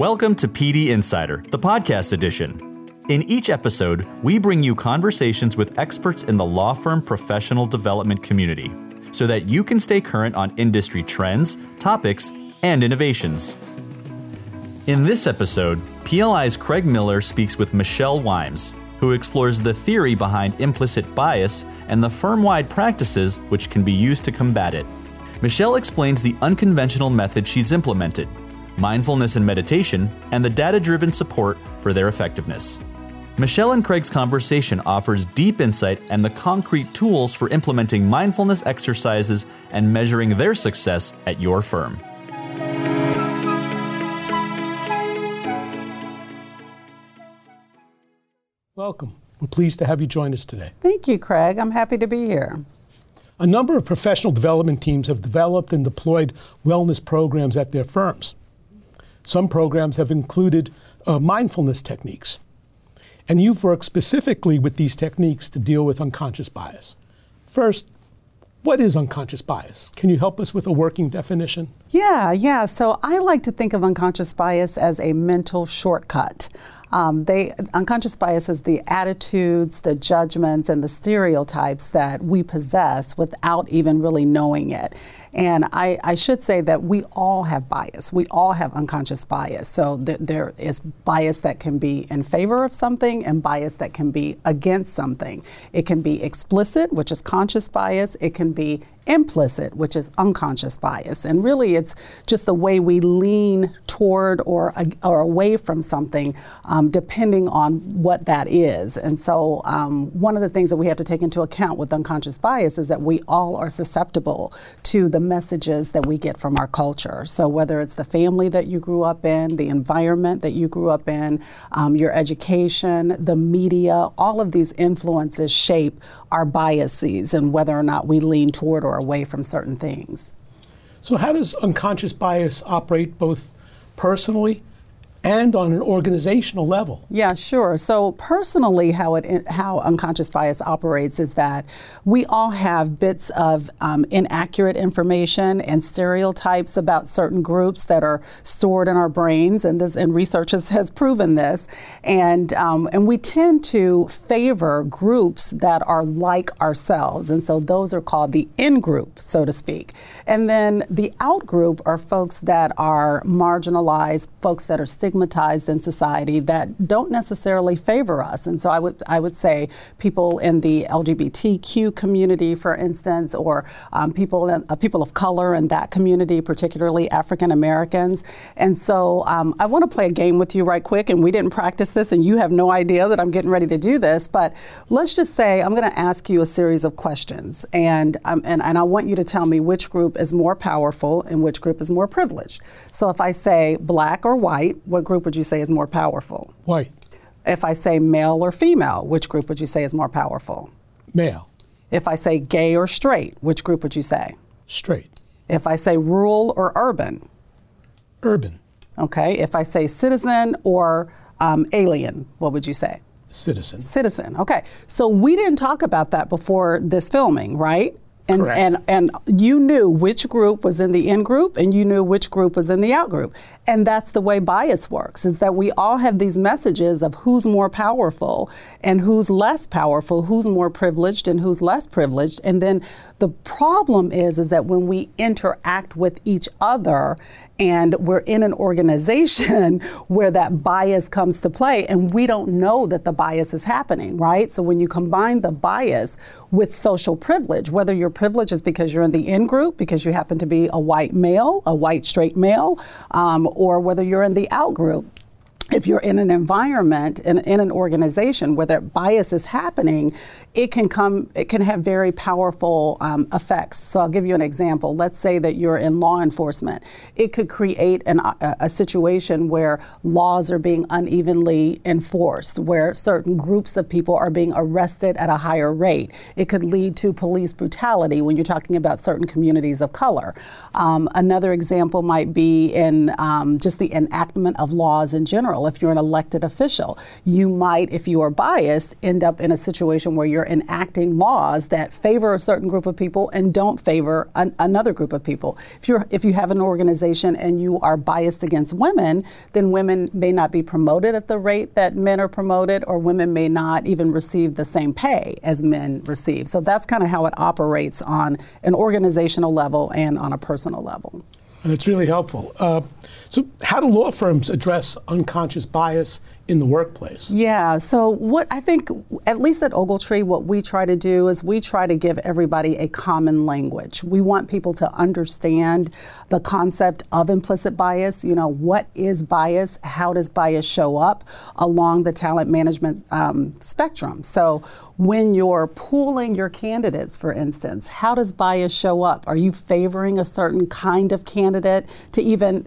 Welcome to PD Insider, the podcast edition. In each episode, we bring you conversations with experts in the law firm professional development community so that you can stay current on industry trends, topics, and innovations. In this episode, PLI's Craig Miller speaks with Michelle Wimes, who explores the theory behind implicit bias and the firm wide practices which can be used to combat it. Michelle explains the unconventional method she's implemented mindfulness and meditation, and the data driven support for their effectiveness. Michelle and Craig's conversation offers deep insight and the concrete tools for implementing mindfulness exercises and measuring their success at your firm. Welcome. We're pleased to have you join us today. Thank you, Craig. I'm happy to be here. A number of professional development teams have developed and deployed wellness programs at their firms. Some programs have included uh, mindfulness techniques. And you've worked specifically with these techniques to deal with unconscious bias. First, what is unconscious bias? Can you help us with a working definition? Yeah, yeah. So I like to think of unconscious bias as a mental shortcut. Um, they unconscious bias is the attitudes, the judgments, and the stereotypes that we possess without even really knowing it. And I, I, should say that we all have bias. We all have unconscious bias. So th- there is bias that can be in favor of something and bias that can be against something. It can be explicit, which is conscious bias. It can be implicit, which is unconscious bias. And really, it's just the way we lean toward or, or away from something, um, depending on what that is. And so, um, one of the things that we have to take into account with unconscious bias is that we all are susceptible to the messages that we get from our culture. So, whether it's the family that you grew up in, the environment that you grew up in, um, your education, the media, all of these influences shape our biases and whether or not we lean toward or away from certain things. So, how does unconscious bias operate both personally and on an organizational level. Yeah, sure. So personally, how it how unconscious bias operates is that we all have bits of um, inaccurate information and stereotypes about certain groups that are stored in our brains, and this and research has, has proven this, and um, and we tend to favor groups that are like ourselves, and so those are called the in group, so to speak, and then the out group are folks that are marginalized, folks that are stigmatized stigmatized in society that don't necessarily favor us. And so I would I would say people in the LGBTQ community, for instance, or um, people in, uh, people of color in that community, particularly African Americans. And so um, I want to play a game with you right quick. And we didn't practice this, and you have no idea that I'm getting ready to do this. But let's just say I'm going to ask you a series of questions, and um, and and I want you to tell me which group is more powerful and which group is more privileged. So if I say black or white, what what group would you say is more powerful? White. If I say male or female, which group would you say is more powerful? Male. If I say gay or straight, which group would you say? Straight. If I say rural or urban? Urban. Okay. If I say citizen or um, alien, what would you say? Citizen. Citizen. Okay. So we didn't talk about that before this filming, right? And, Correct. and and you knew which group was in the in group and you knew which group was in the out group. And that's the way bias works, is that we all have these messages of who's more powerful and who's less powerful, who's more privileged and who's less privileged. And then the problem is is that when we interact with each other and we're in an organization where that bias comes to play and we don't know that the bias is happening, right? So when you combine the bias with social privilege, whether your privilege is because you're in the in group, because you happen to be a white male, a white straight male, um, or whether you're in the out group, if you're in an environment in, in an organization where that bias is happening, it can come, it can have very powerful um, effects. So I'll give you an example. Let's say that you're in law enforcement. It could create an, a, a situation where laws are being unevenly enforced, where certain groups of people are being arrested at a higher rate. It could lead to police brutality when you're talking about certain communities of color. Um, another example might be in um, just the enactment of laws in general if you're an elected official. You might, if you are biased, end up in a situation where you're enacting laws that favor a certain group of people and don't favor an, another group of people. If you're if you have an organization and you are biased against women, then women may not be promoted at the rate that men are promoted, or women may not even receive the same pay as men receive. So that's kind of how it operates on an organizational level and on a personal level. That's really helpful. Uh, so, how do law firms address unconscious bias in the workplace? Yeah, so what I think, at least at Ogletree, what we try to do is we try to give everybody a common language. We want people to understand the concept of implicit bias. You know, what is bias? How does bias show up along the talent management um, spectrum? So, when you're pooling your candidates, for instance, how does bias show up? Are you favoring a certain kind of candidate to even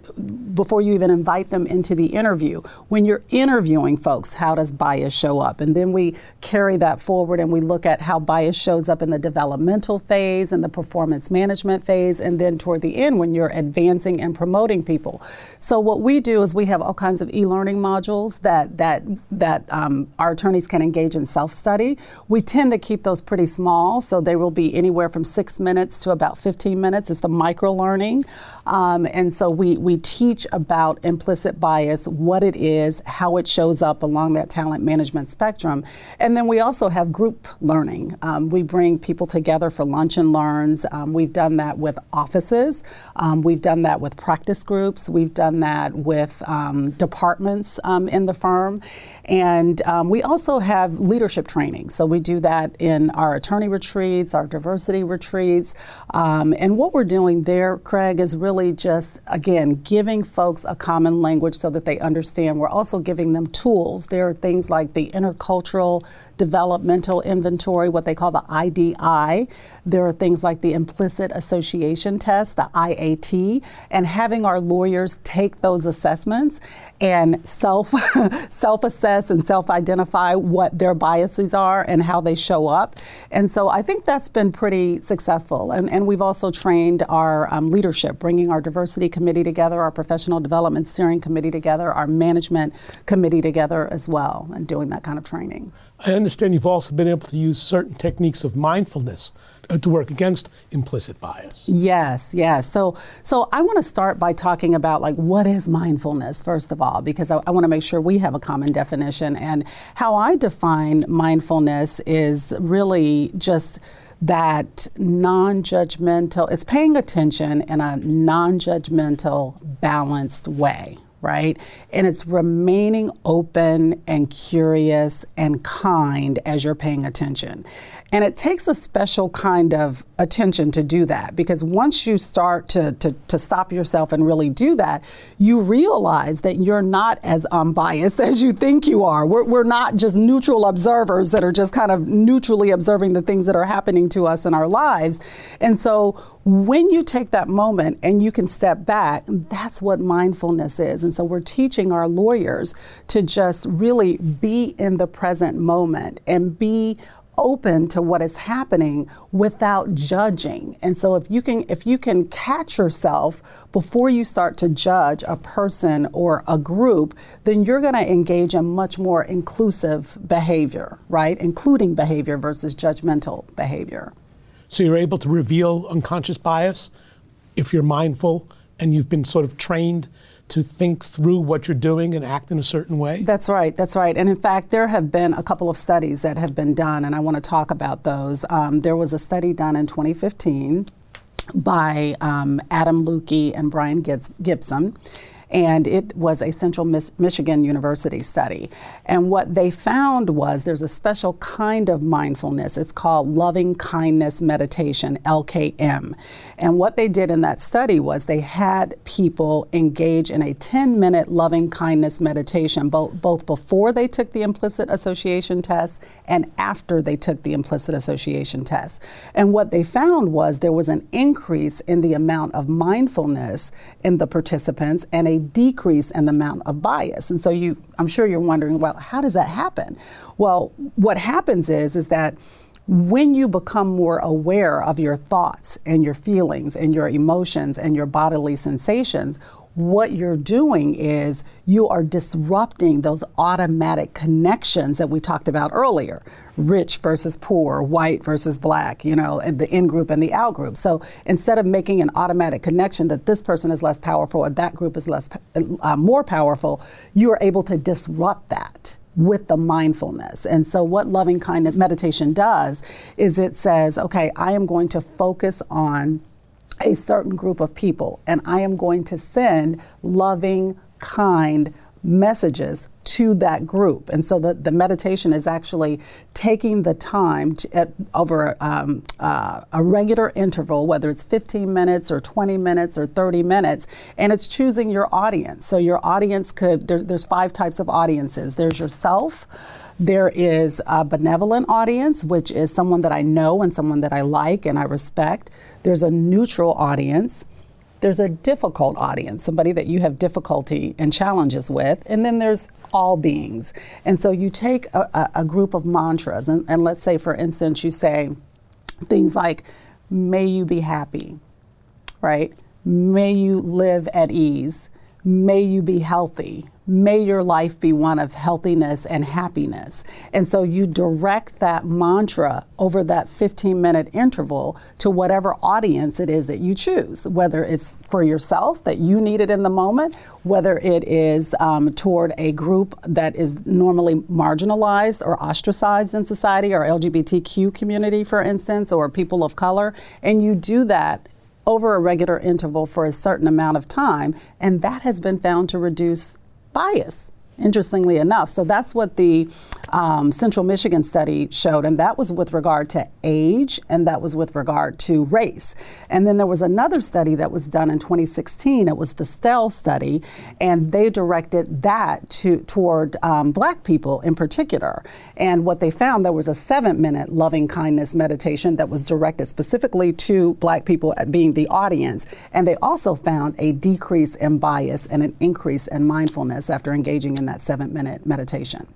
before you even invite them into the interview? When you're interviewing folks, how does bias show up? And then we carry that forward and we look at how bias shows up in the developmental phase and the performance management phase, and then toward the end when you're advancing and promoting people. So what we do is we have all kinds of e-learning modules that that that um, our attorneys can engage in self-study. We tend to keep those pretty small, so they will be anywhere from six minutes to about 15 minutes. It's the micro learning, um, and so we we teach about implicit bias, what it is, how it shows up along that talent management spectrum, and then we also have group learning. Um, we bring people together for lunch and learns. Um, we've done that with offices. Um, we've done that with practice groups. We've done that with um, departments um, in the firm. And um, we also have leadership training. So we do that in our attorney retreats, our diversity retreats. Um, and what we're doing there, Craig, is really just, again, giving folks a common language so that they understand. We're also giving them tools. There are things like the intercultural developmental inventory, what they call the IDI. There are things like the implicit association test, the IAT, and having our lawyers take those assessments and self self assess and self identify what their biases are and how they show up. And so I think that's been pretty successful. And, and we've also trained our um, leadership, bringing our diversity committee together, our professional development steering committee together, our management committee together as well, and doing that kind of training. I understand you've also been able to use certain techniques of mindfulness uh, to work against implicit bias. Yes, yes. So, so I want to start by talking about like what is mindfulness first of all, because I, I want to make sure we have a common definition. And how I define mindfulness is really just that non-judgmental. It's paying attention in a non-judgmental, balanced way right? And it's remaining open and curious and kind as you're paying attention. And it takes a special kind of attention to do that because once you start to, to, to, stop yourself and really do that, you realize that you're not as unbiased as you think you are. We're, we're not just neutral observers that are just kind of neutrally observing the things that are happening to us in our lives. And so when you take that moment and you can step back, that's what mindfulness is. And so we're teaching our lawyers to just really be in the present moment and be open to what is happening without judging. And so if you can if you can catch yourself before you start to judge a person or a group, then you're going to engage in much more inclusive behavior, right? Including behavior versus judgmental behavior. So you're able to reveal unconscious bias if you're mindful and you've been sort of trained to think through what you're doing and act in a certain way? That's right, that's right. And in fact, there have been a couple of studies that have been done, and I want to talk about those. Um, there was a study done in 2015 by um, Adam Lueke and Bryan Gibson and it was a Central Michigan University study. And what they found was there's a special kind of mindfulness. It's called loving kindness meditation, LKM. And what they did in that study was they had people engage in a 10 minute loving kindness meditation, both, both before they took the implicit association test and after they took the implicit association test. And what they found was there was an increase in the amount of mindfulness in the participants and a decrease in the amount of bias. And so you, I'm sure you're wondering, well, how does that happen? Well, what happens is, is that when you become more aware of your thoughts and your feelings and your emotions and your bodily sensations, what you're doing is you are disrupting those automatic connections that we talked about earlier rich versus poor, white versus black, you know, and the in group and the out group. So instead of making an automatic connection that this person is less powerful or that group is less uh, more powerful, you are able to disrupt that with the mindfulness. And so, what loving kindness meditation does is it says, okay, I am going to focus on a certain group of people, and I am going to send loving, kind messages to that group. And so the, the meditation is actually taking the time to, at, over um, uh, a regular interval, whether it's 15 minutes or 20 minutes or 30 minutes, and it's choosing your audience. So your audience could, there's, there's five types of audiences there's yourself. There is a benevolent audience, which is someone that I know and someone that I like and I respect. There's a neutral audience. There's a difficult audience, somebody that you have difficulty and challenges with. And then there's all beings. And so you take a, a, a group of mantras, and, and let's say, for instance, you say things like, May you be happy, right? May you live at ease. May you be healthy may your life be one of healthiness and happiness. And so you direct that mantra over that 15 minute interval to whatever audience it is that you choose, whether it's for yourself that you need it in the moment, whether it is um, toward a group that is normally marginalized or ostracized in society, or LGBTQ community, for instance, or people of color. And you do that over a regular interval for a certain amount of time, and that has been found to reduce bias interestingly enough. So that's what the um, Central Michigan study showed, and that was with regard to age and that was with regard to race. And then there was another study that was done in 2016. It was the STELL study, and they directed that to toward um, black people in particular. And what they found, there was a seven minute loving kindness meditation that was directed specifically to black people being the audience. And they also found a decrease in bias and an increase in mindfulness after engaging in in that seven minute meditation.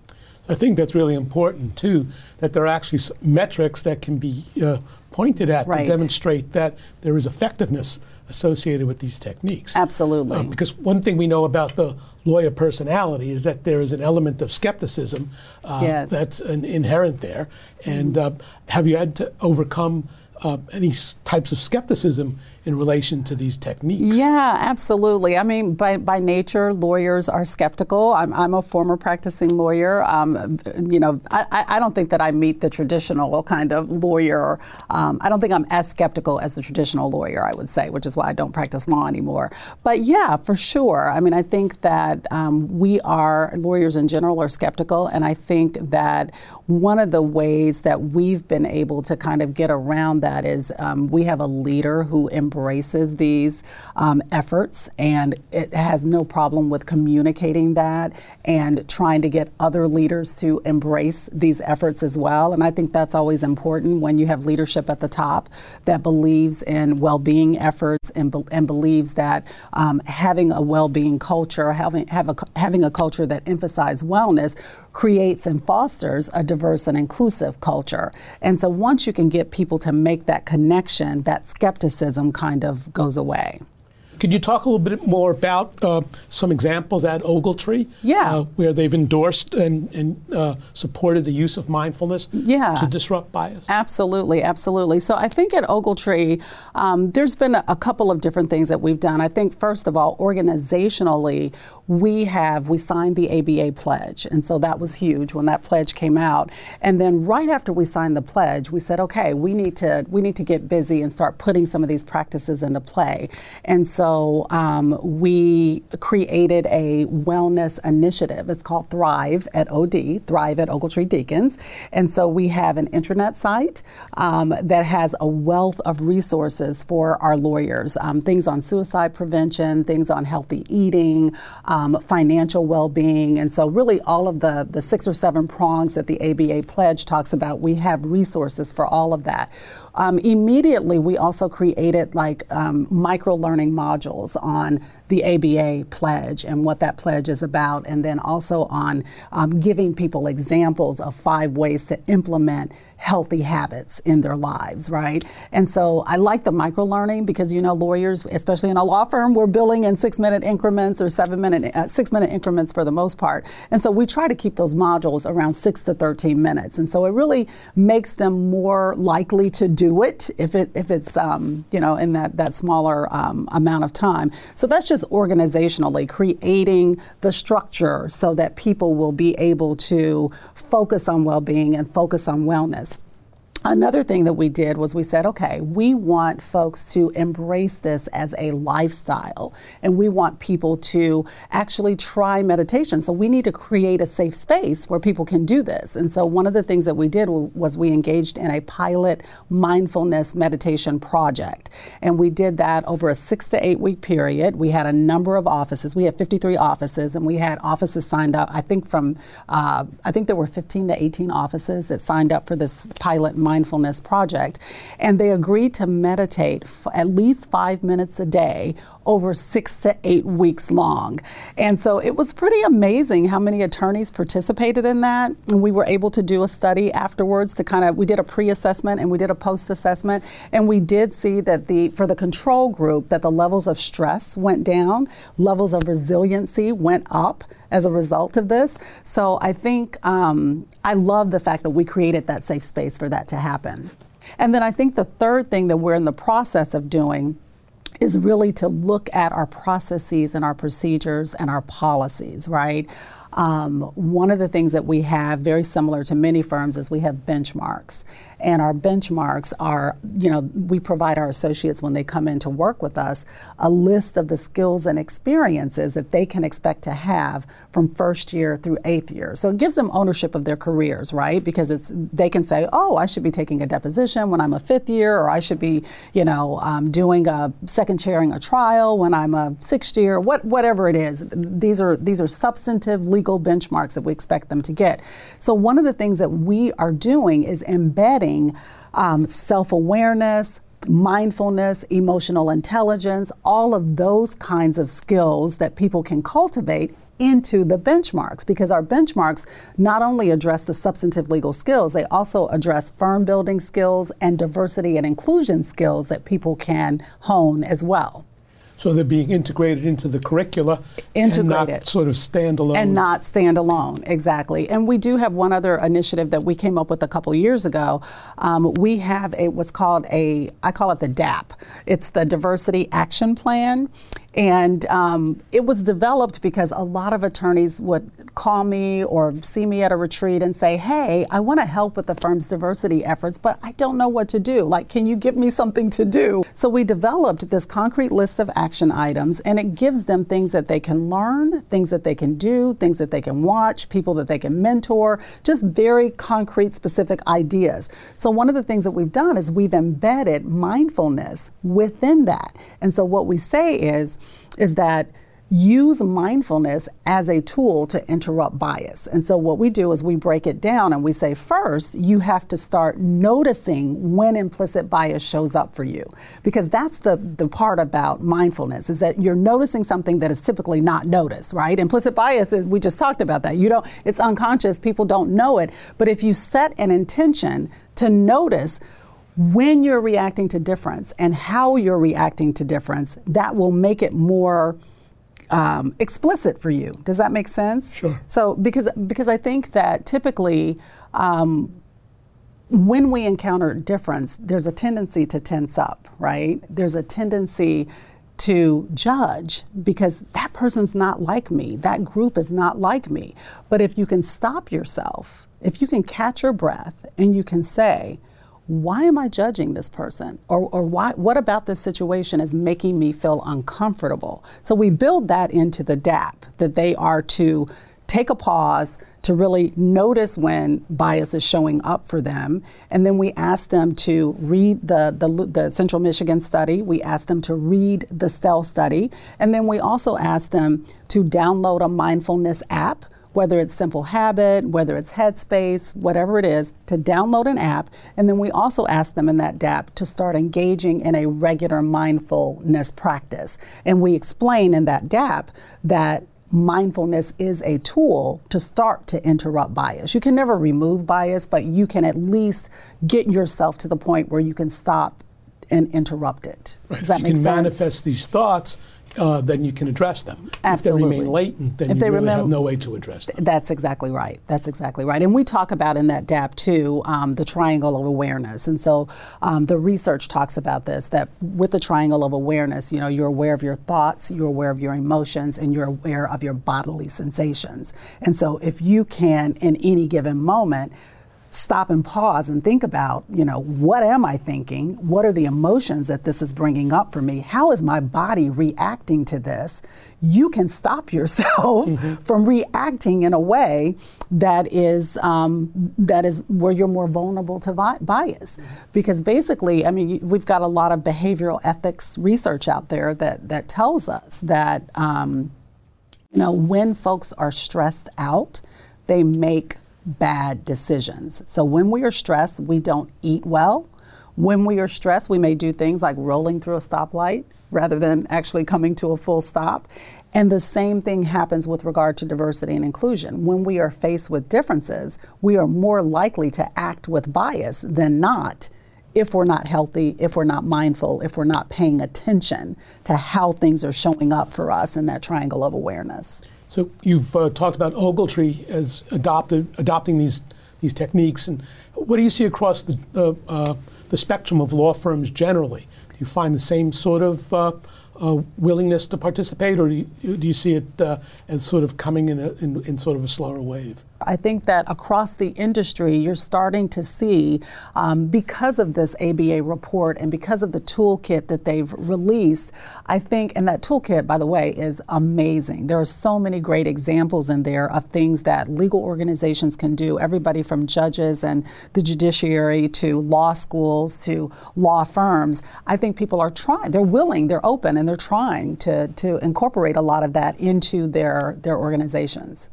I think that's really important too, that there are actually metrics that can be uh, pointed at right. to demonstrate that there is effectiveness associated with these techniques. Absolutely. Um, because one thing we know about the lawyer personality is that there is an element of skepticism uh, yes. that's an inherent there. And mm-hmm. uh, have you had to overcome uh, any types of skepticism in relation to these techniques. Yeah, absolutely. I mean, by, by nature, lawyers are skeptical. I'm, I'm a former practicing lawyer. Um, you know, I, I don't think that I meet the traditional kind of lawyer. Um, I don't think I'm as skeptical as the traditional lawyer, I would say, which is why I don't practice law anymore. But yeah, for sure. I mean, I think that um, we are, lawyers in general are skeptical, and I think that one of the ways that we've been able to kind of get around that is um, we have a leader who embraces embraces these um, efforts and it has no problem with communicating that and trying to get other leaders to embrace these efforts as well. And I think that's always important when you have leadership at the top that believes in well being efforts and, be- and believes that um, having a well being culture, having, have a, having a culture that emphasizes wellness creates and fosters a diverse and inclusive culture. And so once you can get people to make that connection, that skepticism kind of goes away. Could you talk a little bit more about uh, some examples at Ogletree? Yeah. Uh, where they've endorsed and, and uh, supported the use of mindfulness yeah. to disrupt bias? Absolutely, absolutely. So I think at Ogletree, um, there's been a, a couple of different things that we've done. I think, first of all, organizationally, we have, we signed the ABA pledge. And so that was huge when that pledge came out. And then right after we signed the pledge, we said, okay, we need to, we need to get busy and start putting some of these practices into play. And so um, we created a wellness initiative. It's called Thrive at OD, Thrive at Ogletree Deakins. And so we have an intranet site um, that has a wealth of resources for our lawyers um, things on suicide prevention, things on healthy eating, um, financial well being. And so, really, all of the, the six or seven prongs that the ABA pledge talks about, we have resources for all of that. Um, immediately, we also created like um, micro learning modules on the ABA pledge and what that pledge is about, and then also on um, giving people examples of five ways to implement healthy habits in their lives, right? And so I like the micro learning because you know lawyers, especially in a law firm, we're billing in six minute increments or seven minute, uh, six minute increments for the most part. And so we try to keep those modules around six to 13 minutes. And so it really makes them more likely to do it if it if it's um, you know in that that smaller um, amount of time. So that's just organizationally creating the structure so that people will be able to focus on well-being and focus on wellness. Another thing that we did was we said, okay, we want folks to embrace this as a lifestyle and we want people to actually try meditation. So we need to create a safe space where people can do this. And so one of the things that we did was we engaged in a pilot mindfulness meditation project. And we did that over a six to eight week period. We had a number of offices. We had 53 offices and we had offices signed up, I think from, uh, I think there were 15 to 18 offices that signed up for this pilot mindfulness project. And they agreed to meditate f- at least five minutes a day over six to eight weeks long. And so it was pretty amazing how many attorneys participated in that. And we were able to do a study afterwards to kind of, we did a pre assessment and we did a post assessment. And we did see that the, for the control group, that the levels of stress went down, levels of resiliency went up as a result of this. So I think um, I love the fact that we created that safe space for that to happen. And then I think the third thing that we're in the process of doing is really to look at our processes and our procedures and our policies, right? Um, one of the things that we have, very similar to many firms, is we have benchmarks. And our benchmarks are, you know, we provide our associates when they come in to work with us a list of the skills and experiences that they can expect to have from first year through eighth year. So it gives them ownership of their careers, right? Because it's they can say, oh, I should be taking a deposition when I'm a fifth year, or I should be, you know, um, doing a second chairing a trial when I'm a sixth year, what whatever it is. These are these are substantive legal benchmarks that we expect them to get. So one of the things that we are doing is embedding um, self awareness, mindfulness, emotional intelligence, all of those kinds of skills that people can cultivate into the benchmarks because our benchmarks not only address the substantive legal skills, they also address firm building skills and diversity and inclusion skills that people can hone as well. So they're being integrated into the curricula integrated. and not sort of standalone. And not standalone, exactly. And we do have one other initiative that we came up with a couple years ago. Um, we have a what's called a, I call it the DAP. It's the Diversity Action Plan. And um, it was developed because a lot of attorneys would call me or see me at a retreat and say, Hey, I want to help with the firm's diversity efforts, but I don't know what to do. Like, can you give me something to do? So we developed this concrete list of action items, and it gives them things that they can learn, things that they can do, things that they can watch, people that they can mentor, just very concrete, specific ideas. So one of the things that we've done is we've embedded mindfulness within that. And so what we say is, is that use mindfulness as a tool to interrupt bias. And so what we do is we break it down and we say first you have to start noticing when implicit bias shows up for you because that's the the part about mindfulness is that you're noticing something that is typically not noticed, right? Implicit bias is we just talked about that. You don't it's unconscious, people don't know it, but if you set an intention to notice when you're reacting to difference and how you're reacting to difference, that will make it more um, explicit for you. Does that make sense? Sure. So because because I think that typically. Um, when we encounter difference, there's a tendency to tense up, right? There's a tendency to judge because that person's not like me. That group is not like me. But if you can stop yourself, if you can catch your breath and you can say, why am I judging this person? Or, or why, what about this situation is making me feel uncomfortable? So we build that into the DAP, that they are to take a pause, to really notice when bias is showing up for them. And then we ask them to read the, the, the, Central Michigan study. We ask them to read the SEL study. And then we also ask them to download a mindfulness app whether it's Simple Habit, whether it's Headspace, whatever it is, to download an app. And then we also ask them in that app to start engaging in a regular mindfulness practice. And we explain in that DAP that mindfulness is a tool to start to interrupt bias. You can never remove bias, but you can at least get yourself to the point where you can stop and interrupt it. Right. Does that if make you can sense? manifest these thoughts, uh, then you can address them. Absolutely. If they remain latent, then If you they really have no way to address them. That's exactly right. That's exactly right. And we talk about in that DAP too um, the triangle of awareness. And so um, the research talks about this that with the triangle of awareness, you know, you're aware of your thoughts, you're aware of your emotions, and you're aware of your bodily sensations. And so if you can, in any given moment, stop and pause and think about, you know, what am I thinking? What are the emotions that this is bringing up for me? How is my body reacting to this? You can stop yourself from reacting in a way that is um, that is where you're more vulnerable to vi- bias, because basically, I mean, we've got a lot of behavioral ethics research out there that that tells us that. Um, you know, when folks are stressed out, they make bad decisions. So when we are stressed, we don't eat well. When we are stressed, we may do things like rolling through a stoplight rather than actually coming to a full stop. And the same thing happens with regard to diversity and inclusion. When we are faced with differences, we are more likely to act with bias than not if we're not healthy, if we're not mindful, if we're not paying attention to how things are showing up for us in that triangle of awareness. So you've uh, talked about Ogletree as adopted, adopting these these techniques, and what do you see across the uh, uh, the spectrum of law firms generally? Do you find the same sort of uh, uh, willingness to participate, or do you, do you see it uh, as sort of coming in, a, in in sort of a slower wave? I think that across the industry, you're starting to see, um, because of this ABA report and because of the toolkit that they've released, I think, and that toolkit, by the way, is amazing. There are so many great examples in there of things that legal organizations can do, everybody from judges and the judiciary to law schools to law firms. I think people are trying, they're willing, they're open, and they're trying to, to incorporate a lot of that into their, their organizations.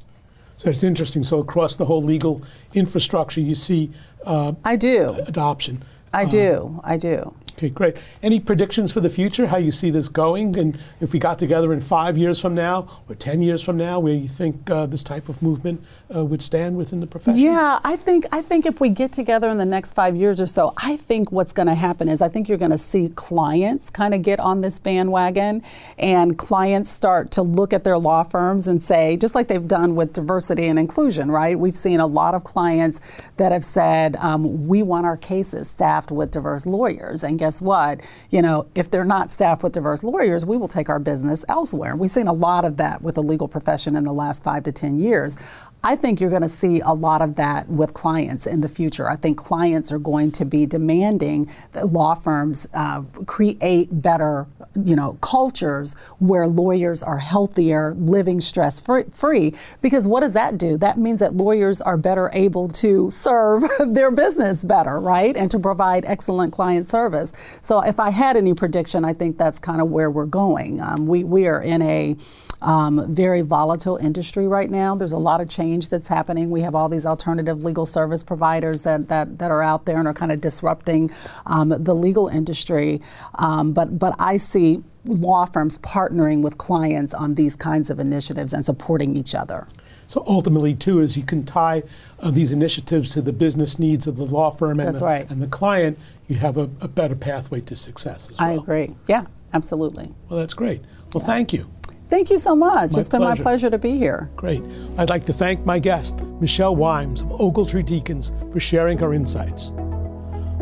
So it's interesting. So across the whole legal infrastructure, you see uh, I do. adoption. I do. I do. Okay, great. Any predictions for the future? How you see this going? And if we got together in five years from now or ten years from now, where you think uh, this type of movement uh, would stand within the profession? Yeah, I think I think if we get together in the next five years or so, I think what's going to happen is I think you're going to see clients kind of get on this bandwagon, and clients start to look at their law firms and say, just like they've done with diversity and inclusion, right? We've seen a lot of clients that have said, um, we want our cases staffed with diverse lawyers, and guess what? You know, if they're not staffed with diverse lawyers, we will take our business elsewhere. We've seen a lot of that with the legal profession in the last five to ten years. I think you're going to see a lot of that with clients in the future. I think clients are going to be demanding that law firms uh, create better, you know, cultures where lawyers are healthier, living stress free. Because what does that do? That means that lawyers are better able to serve their business better, right, and to provide excellent client service. So if I had any prediction, I think that's kind of where we're going. Um, we we are in a um, very volatile industry right now. There's a lot of change that's happening. We have all these alternative legal service providers that, that, that are out there and are kind of disrupting um, the legal industry. Um, but, but I see law firms partnering with clients on these kinds of initiatives and supporting each other. So ultimately, too, is you can tie uh, these initiatives to the business needs of the law firm and, That's the, right. and the client. You have a, a better pathway to success as well. I agree. Yeah, absolutely. Well, that's great. Well, thank you. Thank you so much. My it's been my pleasure. pleasure to be here. Great. I'd like to thank my guest, Michelle Wimes of Ogletree Deakins, for sharing her insights.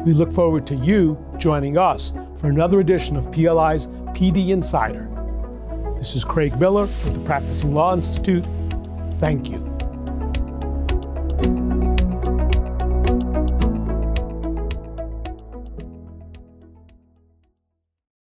We look forward to you joining us for another edition of PLI's PD Insider. This is Craig Miller with the Practicing Law Institute. Thank you.